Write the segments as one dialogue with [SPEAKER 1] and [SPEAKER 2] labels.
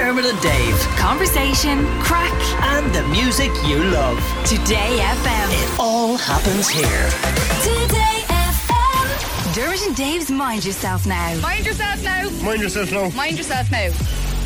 [SPEAKER 1] Dermot and Dave.
[SPEAKER 2] Conversation, crack,
[SPEAKER 1] And the music you love.
[SPEAKER 2] Today FM.
[SPEAKER 1] It all happens here.
[SPEAKER 2] Today FM. Dermot and Dave's Mind Yourself Now.
[SPEAKER 3] Mind yourself now.
[SPEAKER 4] Mind yourself now.
[SPEAKER 3] Mind yourself now.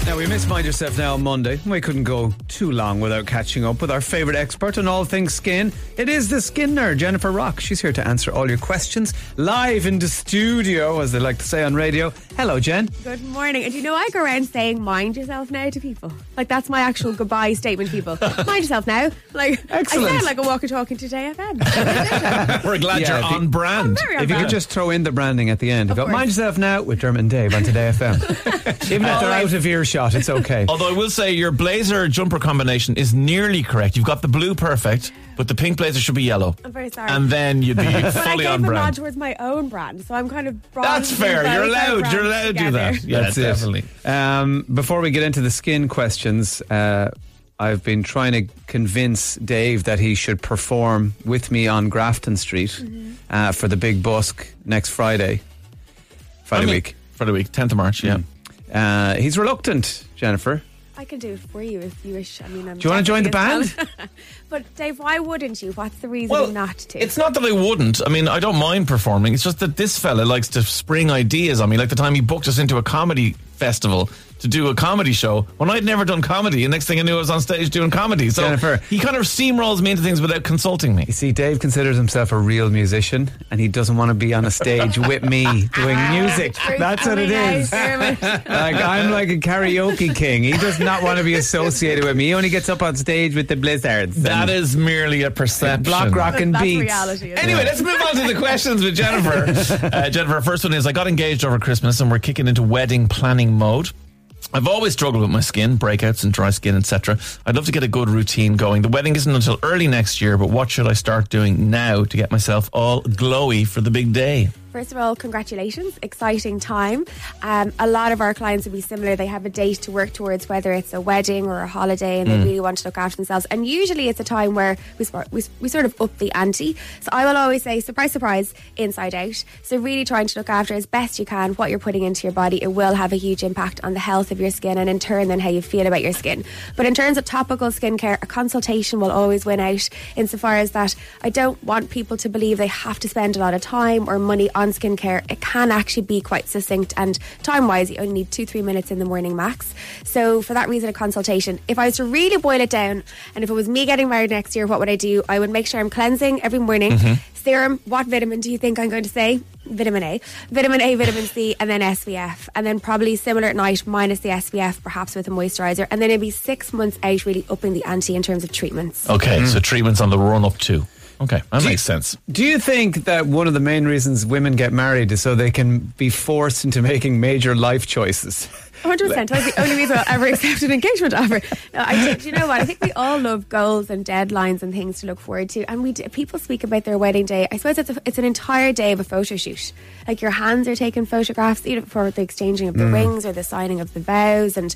[SPEAKER 5] Now, we missed Mind Yourself Now on Monday. We couldn't go too long without catching up with our favourite expert on all things skin. It is the skin nerd, Jennifer Rock. She's here to answer all your questions live in the studio, as they like to say on radio. Hello, Jen.
[SPEAKER 6] Good morning. And do you know I go around saying mind yourself now to people? Like that's my actual goodbye statement to people. mind yourself now. Like
[SPEAKER 5] Excellent.
[SPEAKER 6] I sound like a walkie talking today FM.
[SPEAKER 4] We're glad
[SPEAKER 5] Yeah,
[SPEAKER 4] you're
[SPEAKER 5] if you-
[SPEAKER 4] on brand.
[SPEAKER 6] Very
[SPEAKER 5] If you
[SPEAKER 6] on
[SPEAKER 5] could just throw in the branding at the end. You've got. Mind Yourself Now with Dermot and Dave on Today FM. Even if they're out of earshot, it's okay.
[SPEAKER 4] Although I will say your blazer jumper combination is nearly correct. You've got the blue perfect, but the pink blazer should be yellow.
[SPEAKER 6] I'm very sorry.
[SPEAKER 4] And then you'd be
[SPEAKER 6] but I
[SPEAKER 4] fully
[SPEAKER 6] gave
[SPEAKER 4] on
[SPEAKER 6] a nod
[SPEAKER 4] brand.
[SPEAKER 6] towards my own brand, so I'm kind of
[SPEAKER 4] That's fair. You're allowed. You're allowed to do that. Yeah,
[SPEAKER 5] That's it.
[SPEAKER 4] definitely.
[SPEAKER 5] Um, before we get into the skin questions, uh, I've been trying to convince Dave that he should perform with me on Grafton Street
[SPEAKER 6] Mm-hmm.
[SPEAKER 5] uh, for the big busk next Friday. Friday
[SPEAKER 4] I mean,
[SPEAKER 5] week.
[SPEAKER 4] Friday week, 10th of March, yeah.
[SPEAKER 5] Uh, he's reluctant, Jennifer.
[SPEAKER 6] I can do it for you if you wish. I mean, I'm
[SPEAKER 5] Do you wanna join the
[SPEAKER 6] band? but Dave, why wouldn't you? What's the reason not to?
[SPEAKER 4] It's not that I wouldn't. I mean, I don't mind performing. It's just that this fella likes to spring ideas on me. Like the time he booked us into a comedy festival to do a comedy show when I'd never done comedy. And next thing I knew, I was on stage doing comedy. So
[SPEAKER 5] Jennifer.
[SPEAKER 4] he kind of steamrolls me into things without consulting me.
[SPEAKER 5] You see, Dave considers himself a real musician and he doesn't want to be on a stage with me doing music. That's what it
[SPEAKER 6] coming out,
[SPEAKER 5] is.
[SPEAKER 6] Dermot.
[SPEAKER 5] like I'm like a karaoke king. He does not want to be associated with me. He only gets up on stage with the blizzards.
[SPEAKER 4] That is merely a perception.
[SPEAKER 5] block rock and
[SPEAKER 6] That's
[SPEAKER 5] beats.
[SPEAKER 6] reality.
[SPEAKER 4] Anyway,
[SPEAKER 6] it?
[SPEAKER 4] let's move on to the questions with Jennifer. Uh, Jennifer, first one is I got engaged over Christmas and we're kicking into wedding planning mode. I've always struggled with my skin, breakouts and dry skin, etc. I'd love to get a good routine going. The wedding isn't until early next year, but what should I start doing now to get myself all glowy for the big day?
[SPEAKER 6] First of all, congratulations. Exciting time. Um, a lot of our clients will be similar. They have a date to work towards, whether it's a wedding or a holiday, and they really want to look after themselves. And usually it's a time where we, we, we sort of up the ante. So I will always say, surprise, surprise, inside out. So really trying to look after as best you can what you're putting into your body. It will have a huge impact on the health of your skin and in turn then how you feel about your skin. But in terms of topical skincare, a consultation will always win out insofar as that I don't want people to believe they have to spend a lot of time or money on skincare. It can actually be quite succinct and time wise, you only need two, three minutes in the morning max. So for that reason, a consultation. If I was to really boil it down, and if it was me getting married next year, what would I do? I would make sure I'm cleansing every morning. Mm-hmm. Serum, what vitamin do you think I'm going to say? Vitamin A. Vitamin A, vitamin C, and then SPF. And then probably similar at night, minus the SPF, perhaps with a moisturiser. And then it'd be six months out, really upping the ante in terms of treatments.
[SPEAKER 4] Okay, so mm. treatments on the run up too. Okay, that
[SPEAKER 5] Do you-
[SPEAKER 4] makes sense.
[SPEAKER 5] Do you think that one of the main reasons women get married is so they can be forced into making major life choices?
[SPEAKER 6] 100%. That's the only reason I'll ever accept an engagement offer. No, I think, do you know what? I think we all love goals and deadlines and things to look forward to. And we do, people speak about their wedding day. I suppose it's, a, it's an entire day of a photo shoot. Like your hands are taking photographs, either for the exchanging of the mm. rings or the signing of the vows and,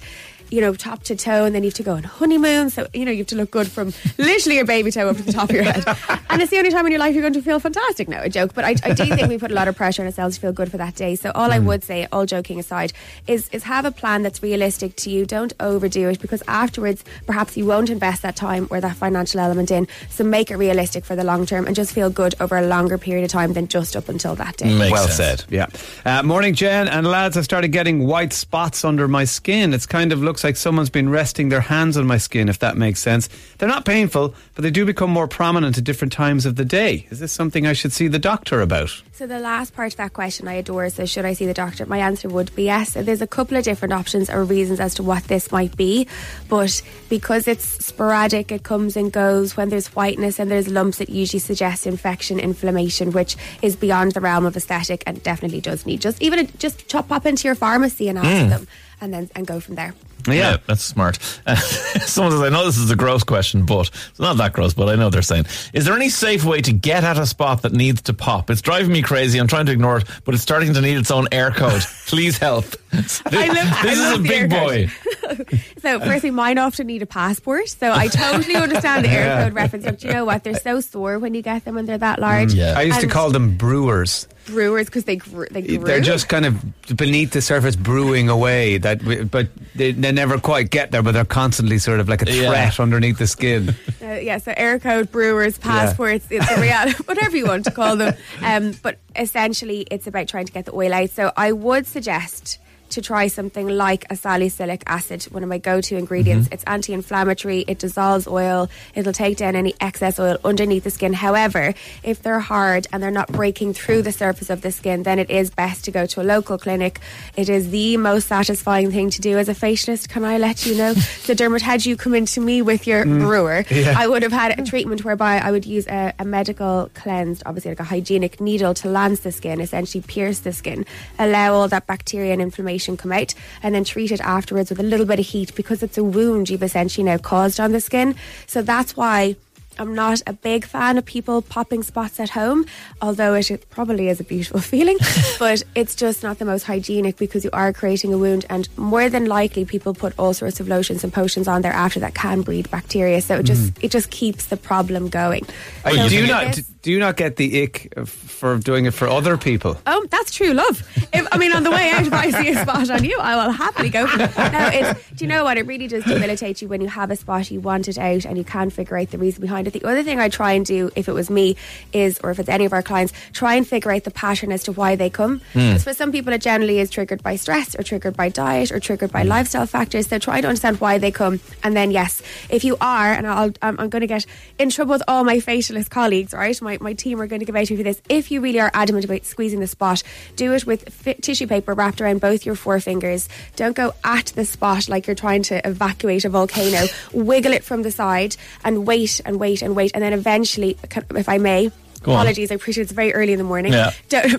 [SPEAKER 6] you know, top to toe. And then you have to go on honeymoon. So, you know, you have to look good from literally your baby toe up to the top of your head. And it's the only time in your life you're going to feel fantastic. No, a joke. But I, I do think we put a lot of pressure on ourselves to feel good for that day. So all I would say, all joking aside, is is have a plan that's realistic to you. Don't overdo it because afterwards, perhaps you won't invest that time or that financial element in. So make it realistic for the long term and just feel good over a longer period of time than just up until that day.
[SPEAKER 4] Makes
[SPEAKER 5] well
[SPEAKER 4] sense.
[SPEAKER 5] said. Yeah. Uh, morning, Jen and lads. I started getting white spots under my skin. It's kind of looks like someone's been resting their hands on my skin, if that makes sense. They're not painful, but they do become more prominent at different times of the day. Is this something I should see the doctor about?
[SPEAKER 6] So the last part of that question I adore. So should I see the doctor? My answer would be yes. There's a couple of different options or reasons as to what this might be, but because it's sporadic, it comes and goes. When there's whiteness and there's lumps, it usually suggests infection, inflammation, which is beyond the realm of aesthetic and definitely does need just even a, just chop pop into your pharmacy and ask them, and then and go from there.
[SPEAKER 4] Yeah, that's smart. Uh, someone says, I know this is a gross question, but it's not that gross, but I know they're saying. Is there any safe way to get at a spot that needs to pop? It's driving me crazy. I'm trying to ignore it, but it's starting to need its own Eircode. Please help. This,
[SPEAKER 6] I love- I
[SPEAKER 4] this is
[SPEAKER 6] love
[SPEAKER 4] a big boy.
[SPEAKER 6] so firstly, mine often need a passport. So I totally understand the Eircode reference. But you know what? They're so sore when you get them when they're that large.
[SPEAKER 4] Mm, yeah.
[SPEAKER 5] I used to call them brewers.
[SPEAKER 6] Brewers because they grew. They grew.
[SPEAKER 5] They're just kind of beneath the surface, brewing away. That, we- but they, they never quite get there. But they're constantly sort of like a
[SPEAKER 4] Yeah.
[SPEAKER 5] threat underneath the skin.
[SPEAKER 6] Uh, yeah, so Eircode, brewers, passports, it's a reality, whatever you want to call them. Um, but essentially, it's about trying to get the oil out. So I would suggest to try something like a salicylic acid, one of my go-to ingredients. Mm-hmm. It's anti-inflammatory. It dissolves oil. It'll take down any excess oil underneath the skin. However, if they're hard and they're not breaking through the surface of the skin, then it is best to go to a local clinic. It is the most satisfying thing to do as a facialist. Can I let you know? so, Dermot, had you come into me with your mm. brewer, I would have had a treatment whereby I would use a, a medical cleansed, obviously like a hygienic needle to lance the skin, essentially pierce the skin, allow all that bacteria and inflammation come out, and then treat it afterwards with a little bit of heat because it's a wound you've essentially now caused on the skin. So that's why. I'm not a big fan of people popping spots at home, although it probably is a beautiful feeling. but it's just not the most hygienic because you are creating a wound, and more than likely, people put all sorts of lotions and potions on there after that can breed bacteria. So it just it just keeps the problem going.
[SPEAKER 5] Uh,
[SPEAKER 6] So
[SPEAKER 5] do you not?
[SPEAKER 6] this-
[SPEAKER 5] Do you not get the ick for doing it for other people?
[SPEAKER 6] Oh, that's true love. If, I mean, on the way out, if I see a spot on you, I will happily go for it. No, it's, do you know what? It really does debilitate you when you have a spot, you want it out, and you can't figure out the reason behind it. The other thing I try and do, if it was me, is, or if it's any of our clients, try and figure out the pattern as to why they come. Hmm. Because for some people, it generally is triggered by stress, or triggered by diet, or triggered by hmm. lifestyle factors. So try to understand why they come. And then, yes, if you are, and I'll, I'm, I'm going to get in trouble with all my facialist colleagues, right? My, my team are going to give out to you for this. If you really are adamant about squeezing the spot, do it with fi- tissue paper wrapped around both your forefingers. Don't go at the spot like you're trying to evacuate a volcano. Wiggle it from the side and wait and wait and wait. And then eventually, if I may,
[SPEAKER 4] Go on.
[SPEAKER 6] Apologies, I appreciate it's very early in the morning.
[SPEAKER 4] Yeah.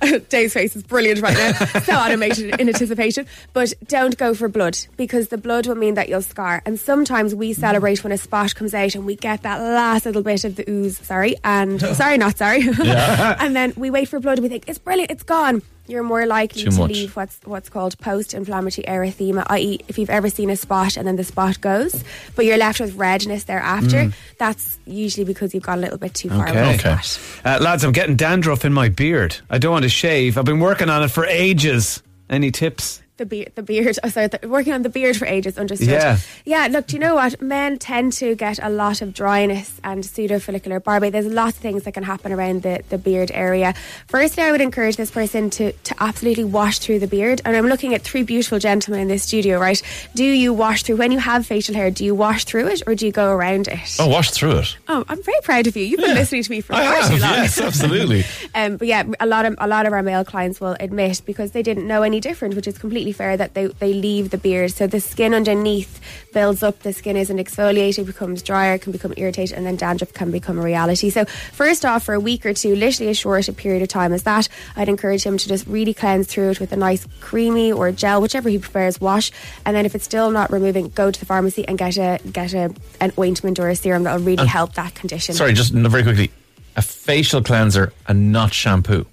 [SPEAKER 6] Dave's face is brilliant right now. so animated in anticipation. But don't go for blood because the blood will mean that you'll scar. And sometimes we mm. celebrate when a spot comes out and we get that last little bit of the ooze, sorry, and sorry, not sorry. and then we wait for blood and we think, it's brilliant, it's gone. You're more likely
[SPEAKER 4] Too
[SPEAKER 6] to
[SPEAKER 4] much.
[SPEAKER 6] leave what's what's called post-inflammatory erythema, i.e., if you've ever seen a spot and then the spot goes, but you're left with redness thereafter. That's usually because you've gone a little bit too far
[SPEAKER 5] Okay.
[SPEAKER 6] the
[SPEAKER 4] Okay.
[SPEAKER 5] Uh, lads, I'm getting dandruff in my beard. I don't want to shave. I've been working on it for ages. Any tips?
[SPEAKER 6] The beard, the beard. Oh, sorry, the, working on the beard for ages. Understood.
[SPEAKER 5] Yeah.
[SPEAKER 6] yeah. Look, do you know what? Men tend to get a lot of dryness and pseudofolliculitis barbae. There's lots of things that can happen around the, the beard area. Firstly, I would encourage this person to to absolutely wash through the beard. And I'm looking at three beautiful gentlemen in this studio. Right? Do you wash through when you have facial hair? Do you wash through it or do you go around it?
[SPEAKER 4] Oh, wash through it.
[SPEAKER 6] Oh, I'm very proud of you. You've been listening to me for
[SPEAKER 4] I
[SPEAKER 6] far
[SPEAKER 4] have,
[SPEAKER 6] too long.
[SPEAKER 4] yes, absolutely.
[SPEAKER 6] Um, but yeah, a lot of a lot of our male clients will admit because they didn't know any different, which is completely fair that they, they leave the beard. So the skin underneath builds up. The skin isn't exfoliated, becomes drier, can become irritated, and then dandruff can become a reality. So first off, for a week or two, literally as short a period of time as that, I'd encourage him to just really cleanse through it with a nice creamy or gel, whichever he prefers, wash. And then if it's still not removing, go to the pharmacy and get a get a an ointment or a serum that will really help that condition.
[SPEAKER 4] Sorry, just very quickly. A facial cleanser and not shampoo.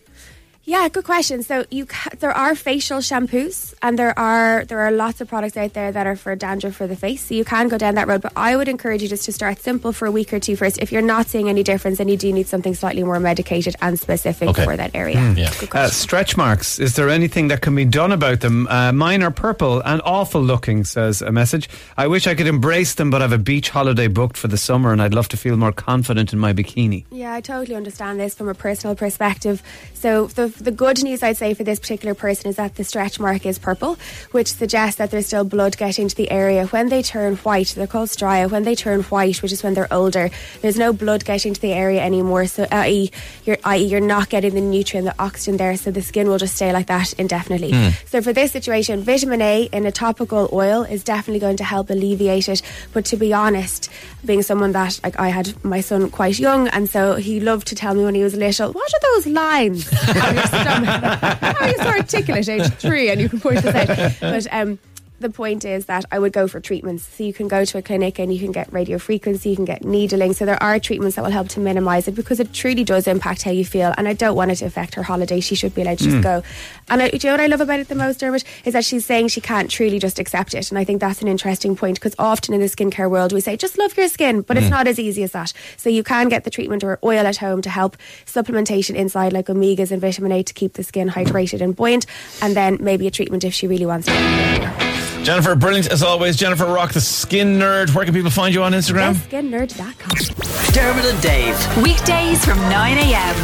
[SPEAKER 6] Yeah, good question. So you ca- there are facial shampoos and there are there are lots of products out there that are for dandruff for the face. So you can go down that road, but I would encourage you just to start simple for a week or two first. If you're not seeing any difference, then you do need something slightly more medicated and specific
[SPEAKER 4] Okay.
[SPEAKER 6] for that area.
[SPEAKER 4] yeah.
[SPEAKER 5] Uh, stretch marks. Is there anything that can be done about them? Uh, mine are purple and awful looking, says a message. I wish I could embrace them, but I've a beach holiday booked for the summer and I'd love to feel more confident in my bikini.
[SPEAKER 6] Yeah, I totally understand this from a personal perspective. So the the good news I'd say for this particular person is that the stretch mark is purple, which suggests that there's still blood getting to the area. When they turn white, they're called stria. When they turn white, which is when they're older, there's no blood getting to the area anymore. So i.e. you're i.e. you're not getting the nutrient, the oxygen there, so the skin will just stay like that indefinitely. Hmm. So for this situation, vitamin A in a topical oil is definitely going to help alleviate it. But to be honest, being someone that like I had my son quite young, and so he loved to tell me when he was little, "What are those lines stomach? How are you so articulate, age three, and you can point this out?" But um, the point is that I would go for treatments. So you can go to a clinic and you can get radio frequency, you can get needling. So there are treatments that will help to minimise it because it truly does impact how you feel. And I don't want it to affect her holiday. She should be allowed to just mm. go. And I, do you know what I love about it the most, Dermot? Is that she's saying she can't truly just accept it. And I think that's an interesting point because often in the skincare world we say just love your skin, but it's mm. not as easy as that. So you can get the treatment or oil at home to help supplementation inside like omegas and vitamin A to keep the skin hydrated and buoyant, and then maybe a treatment if she really wants to.
[SPEAKER 4] Jennifer, brilliant as always. Jennifer Rock, the skin nerd. Where can people find you on Instagram?
[SPEAKER 6] Skinnerd.com.
[SPEAKER 1] Dermot and Dave.
[SPEAKER 2] Weekdays from 9 a.m.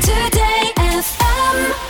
[SPEAKER 2] Today FM.